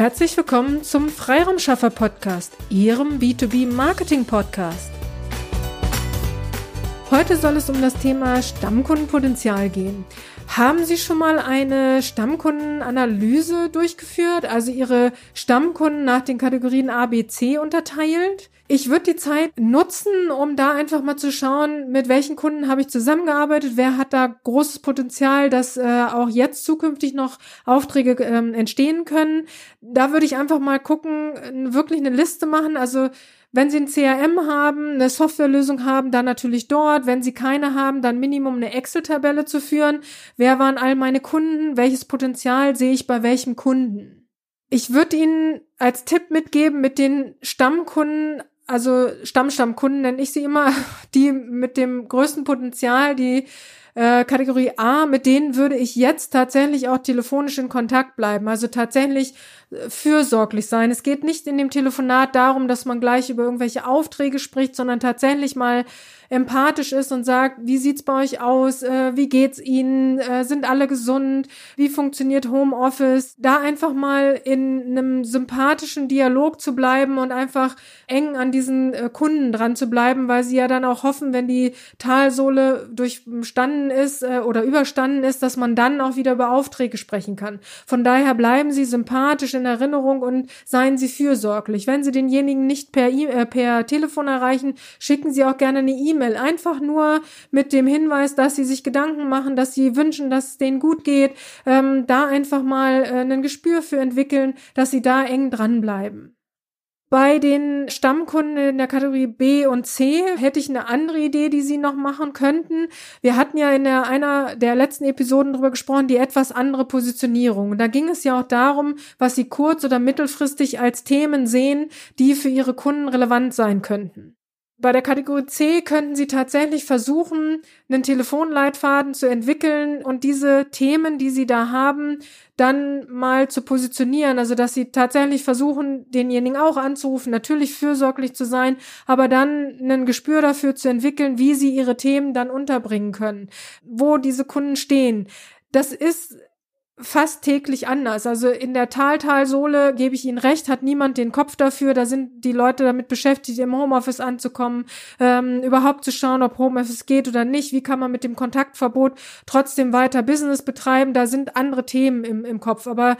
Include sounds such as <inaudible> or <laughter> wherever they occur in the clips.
Herzlich willkommen zum Freiraumschaffer Podcast, Ihrem B2B Marketing Podcast. Heute soll es um das Thema Stammkundenpotenzial gehen. Haben Sie schon mal eine Stammkundenanalyse durchgeführt, also Ihre Stammkunden nach den Kategorien A, B, C unterteilt? Ich würde die Zeit nutzen, um da einfach mal zu schauen, mit welchen Kunden habe ich zusammengearbeitet, wer hat da großes Potenzial, dass äh, auch jetzt zukünftig noch Aufträge ähm, entstehen können. Da würde ich einfach mal gucken, wirklich eine Liste machen. Also wenn Sie ein CRM haben, eine Softwarelösung haben, dann natürlich dort. Wenn Sie keine haben, dann Minimum eine Excel-Tabelle zu führen. Wer waren all meine Kunden? Welches Potenzial sehe ich bei welchem Kunden? Ich würde Ihnen als Tipp mitgeben, mit den Stammkunden also Stammstammkunden nenne ich sie immer, <laughs> die mit dem größten Potenzial, die äh, Kategorie A, mit denen würde ich jetzt tatsächlich auch telefonisch in Kontakt bleiben. Also tatsächlich äh, fürsorglich sein. Es geht nicht in dem Telefonat darum, dass man gleich über irgendwelche Aufträge spricht, sondern tatsächlich mal empathisch ist und sagt, wie sieht's bei euch aus? Äh, wie geht's Ihnen? Äh, sind alle gesund? Wie funktioniert Homeoffice? Da einfach mal in einem sympathischen Dialog zu bleiben und einfach eng an diesen äh, Kunden dran zu bleiben, weil sie ja dann auch hoffen, wenn die Talsohle durchstanden ist äh, oder überstanden ist, dass man dann auch wieder über Aufträge sprechen kann. Von daher bleiben Sie sympathisch in Erinnerung und seien Sie fürsorglich. Wenn Sie denjenigen nicht per, e per Telefon erreichen, schicken Sie auch gerne eine E-Mail E-Mail. Einfach nur mit dem Hinweis, dass sie sich Gedanken machen, dass sie wünschen, dass es denen gut geht. Ähm, da einfach mal äh, ein Gespür für entwickeln, dass sie da eng dranbleiben. Bei den Stammkunden in der Kategorie B und C hätte ich eine andere Idee, die Sie noch machen könnten. Wir hatten ja in der, einer der letzten Episoden darüber gesprochen, die etwas andere Positionierung. Da ging es ja auch darum, was Sie kurz- oder mittelfristig als Themen sehen, die für Ihre Kunden relevant sein könnten. Bei der Kategorie C könnten Sie tatsächlich versuchen, einen Telefonleitfaden zu entwickeln und diese Themen, die Sie da haben, dann mal zu positionieren. Also, dass Sie tatsächlich versuchen, denjenigen auch anzurufen, natürlich fürsorglich zu sein, aber dann ein Gespür dafür zu entwickeln, wie Sie Ihre Themen dann unterbringen können, wo diese Kunden stehen. Das ist fast täglich anders. Also in der Taltalsohle gebe ich Ihnen recht, hat niemand den Kopf dafür. Da sind die Leute damit beschäftigt, im Homeoffice anzukommen, ähm, überhaupt zu schauen, ob Homeoffice geht oder nicht. Wie kann man mit dem Kontaktverbot trotzdem weiter Business betreiben? Da sind andere Themen im, im Kopf. Aber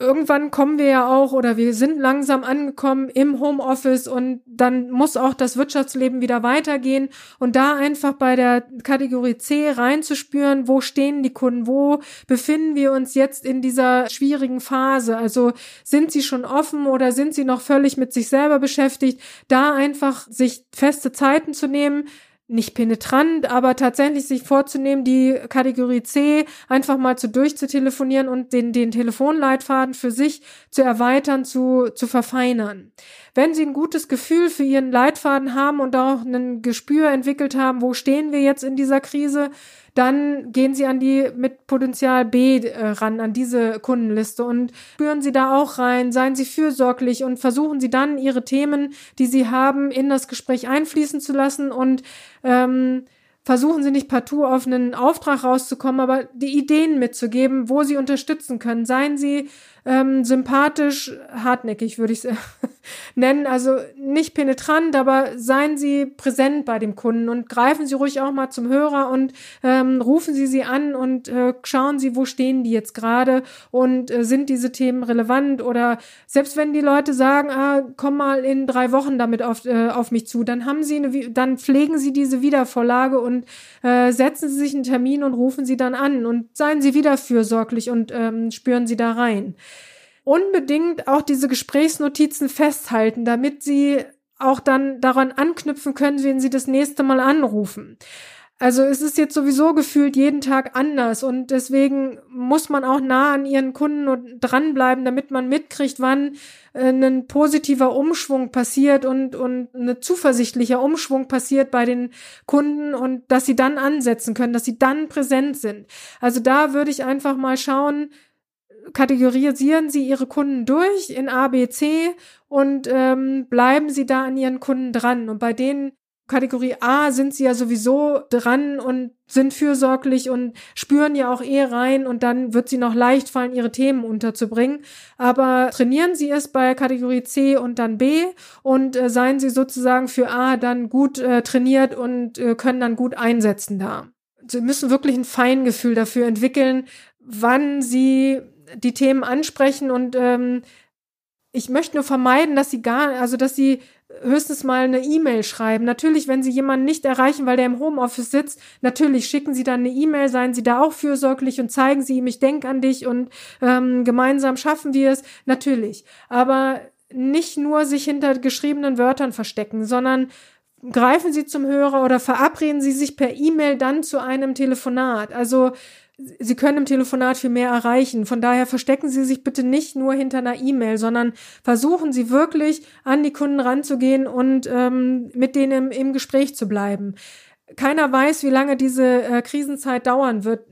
irgendwann kommen wir ja auch oder wir sind langsam angekommen im Homeoffice und dann muss auch das Wirtschaftsleben wieder weitergehen und da einfach bei der Kategorie C reinzuspüren, wo stehen die Kunden, wo befinden wir uns jetzt in dieser schwierigen Phase? Also sind sie schon offen oder sind sie noch völlig mit sich selber beschäftigt? Da einfach sich feste Zeiten zu nehmen, nicht penetrant, aber tatsächlich sich vorzunehmen, die Kategorie C einfach mal zu durchzutelefonieren und den, den Telefonleitfaden für sich zu erweitern, zu, zu verfeinern. Wenn Sie ein gutes Gefühl für Ihren Leitfaden haben und auch ein Gespür entwickelt haben, wo stehen wir jetzt in dieser Krise, dann gehen Sie an die mit Potenzial B äh, ran, an diese Kundenliste und spüren Sie da auch rein, seien Sie fürsorglich und versuchen Sie dann Ihre Themen, die Sie haben, in das Gespräch einfließen zu lassen und ähm, versuchen Sie nicht partout auf einen Auftrag rauszukommen, aber die Ideen mitzugeben, wo Sie unterstützen können. Seien Sie ähm, sympathisch, hartnäckig würde ich es <laughs> nennen. Also nicht penetrant, aber seien Sie präsent bei dem Kunden und greifen Sie ruhig auch mal zum Hörer und ähm, rufen Sie sie an und äh, schauen Sie, wo stehen die jetzt gerade und äh, sind diese Themen relevant oder selbst wenn die Leute sagen, ah, komm mal in drei Wochen damit auf, äh, auf mich zu, dann haben Sie eine, dann pflegen Sie diese Wiedervorlage und äh, setzen Sie sich einen Termin und rufen Sie dann an und seien Sie wieder fürsorglich und ähm, spüren Sie da rein unbedingt auch diese Gesprächsnotizen festhalten, damit sie auch dann daran anknüpfen können, wenn sie das nächste Mal anrufen. Also es ist jetzt sowieso gefühlt jeden Tag anders und deswegen muss man auch nah an ihren Kunden dranbleiben, damit man mitkriegt, wann äh, ein positiver Umschwung passiert und, und eine zuversichtlicher Umschwung passiert bei den Kunden und dass sie dann ansetzen können, dass sie dann präsent sind. Also da würde ich einfach mal schauen, kategorisieren Sie Ihre Kunden durch in A, B, C und ähm, bleiben Sie da an Ihren Kunden dran. Und bei denen, Kategorie A sind sie ja sowieso dran und sind fürsorglich und spüren ja auch eh rein und dann wird sie noch leicht fallen, ihre Themen unterzubringen. Aber trainieren sie es bei Kategorie C und dann B und äh, seien sie sozusagen für A dann gut äh, trainiert und äh, können dann gut einsetzen da. Sie müssen wirklich ein Feingefühl dafür entwickeln, wann sie die Themen ansprechen und ähm, ich möchte nur vermeiden, dass sie gar, also dass sie höchstens mal eine E-Mail schreiben. Natürlich, wenn Sie jemanden nicht erreichen, weil der im Homeoffice sitzt, natürlich schicken Sie dann eine E-Mail, seien Sie da auch fürsorglich und zeigen Sie ihm, ich denke an dich und ähm, gemeinsam schaffen wir es. Natürlich. Aber nicht nur sich hinter geschriebenen Wörtern verstecken, sondern greifen Sie zum Hörer oder verabreden Sie sich per E-Mail dann zu einem Telefonat. Also Sie können im Telefonat viel mehr erreichen. Von daher verstecken Sie sich bitte nicht nur hinter einer E-Mail, sondern versuchen Sie wirklich an die Kunden ranzugehen und ähm, mit denen im, im Gespräch zu bleiben. Keiner weiß, wie lange diese äh, Krisenzeit dauern wird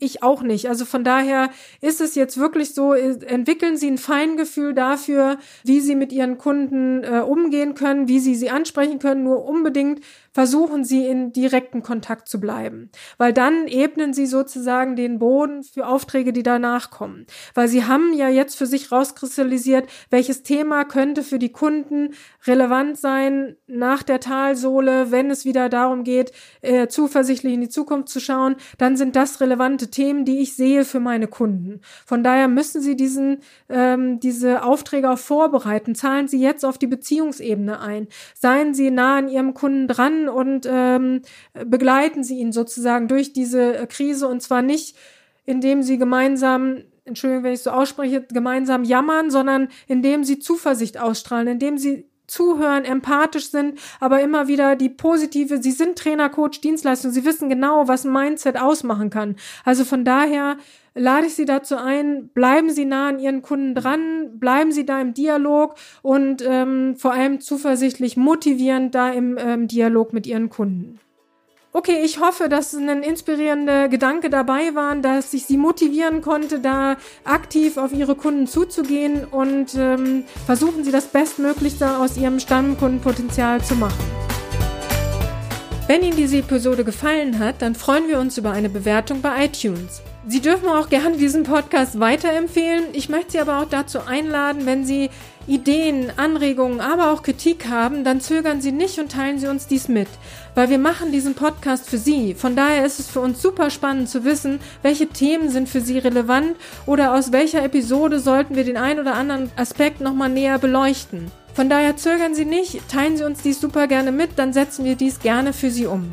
ich auch nicht. Also von daher ist es jetzt wirklich so, entwickeln Sie ein Feingefühl dafür, wie Sie mit Ihren Kunden äh, umgehen können, wie Sie sie ansprechen können, nur unbedingt versuchen Sie in direkten Kontakt zu bleiben, weil dann ebnen Sie sozusagen den Boden für Aufträge, die danach kommen, weil Sie haben ja jetzt für sich rauskristallisiert, welches Thema könnte für die Kunden relevant sein nach der Talsohle, wenn es wieder darum geht, äh, zuversichtlich in die Zukunft zu schauen, dann sind das relevante Themen, die ich sehe für meine Kunden. Von daher müssen Sie diesen ähm, diese Aufträge auch vorbereiten. Zahlen Sie jetzt auf die Beziehungsebene ein. Seien Sie nah an Ihrem Kunden dran und ähm, begleiten sie ihn sozusagen durch diese äh, Krise und zwar nicht, indem sie gemeinsam Entschuldigung, wenn ich so ausspreche, gemeinsam jammern, sondern indem sie Zuversicht ausstrahlen, indem sie zuhören, empathisch sind, aber immer wieder die positive, sie sind Trainer, Coach, Dienstleistung, sie wissen genau, was ein Mindset ausmachen kann. Also von daher lade ich Sie dazu ein, bleiben Sie nah an Ihren Kunden dran, bleiben Sie da im Dialog und ähm, vor allem zuversichtlich, motivierend da im ähm, Dialog mit Ihren Kunden. Okay, ich hoffe, dass ein inspirierender Gedanke dabei war, dass ich Sie motivieren konnte, da aktiv auf Ihre Kunden zuzugehen und ähm, versuchen Sie das Bestmöglichste aus Ihrem Stammkundenpotenzial zu machen. Wenn Ihnen diese Episode gefallen hat, dann freuen wir uns über eine Bewertung bei iTunes. Sie dürfen auch gerne diesen Podcast weiterempfehlen. Ich möchte Sie aber auch dazu einladen, wenn Sie Ideen, Anregungen, aber auch Kritik haben, dann zögern Sie nicht und teilen Sie uns dies mit, weil wir machen diesen Podcast für Sie. Von daher ist es für uns super spannend zu wissen, welche Themen sind für Sie relevant oder aus welcher Episode sollten wir den einen oder anderen Aspekt nochmal näher beleuchten. Von daher zögern Sie nicht, teilen Sie uns dies super gerne mit, dann setzen wir dies gerne für Sie um.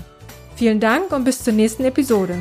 Vielen Dank und bis zur nächsten Episode.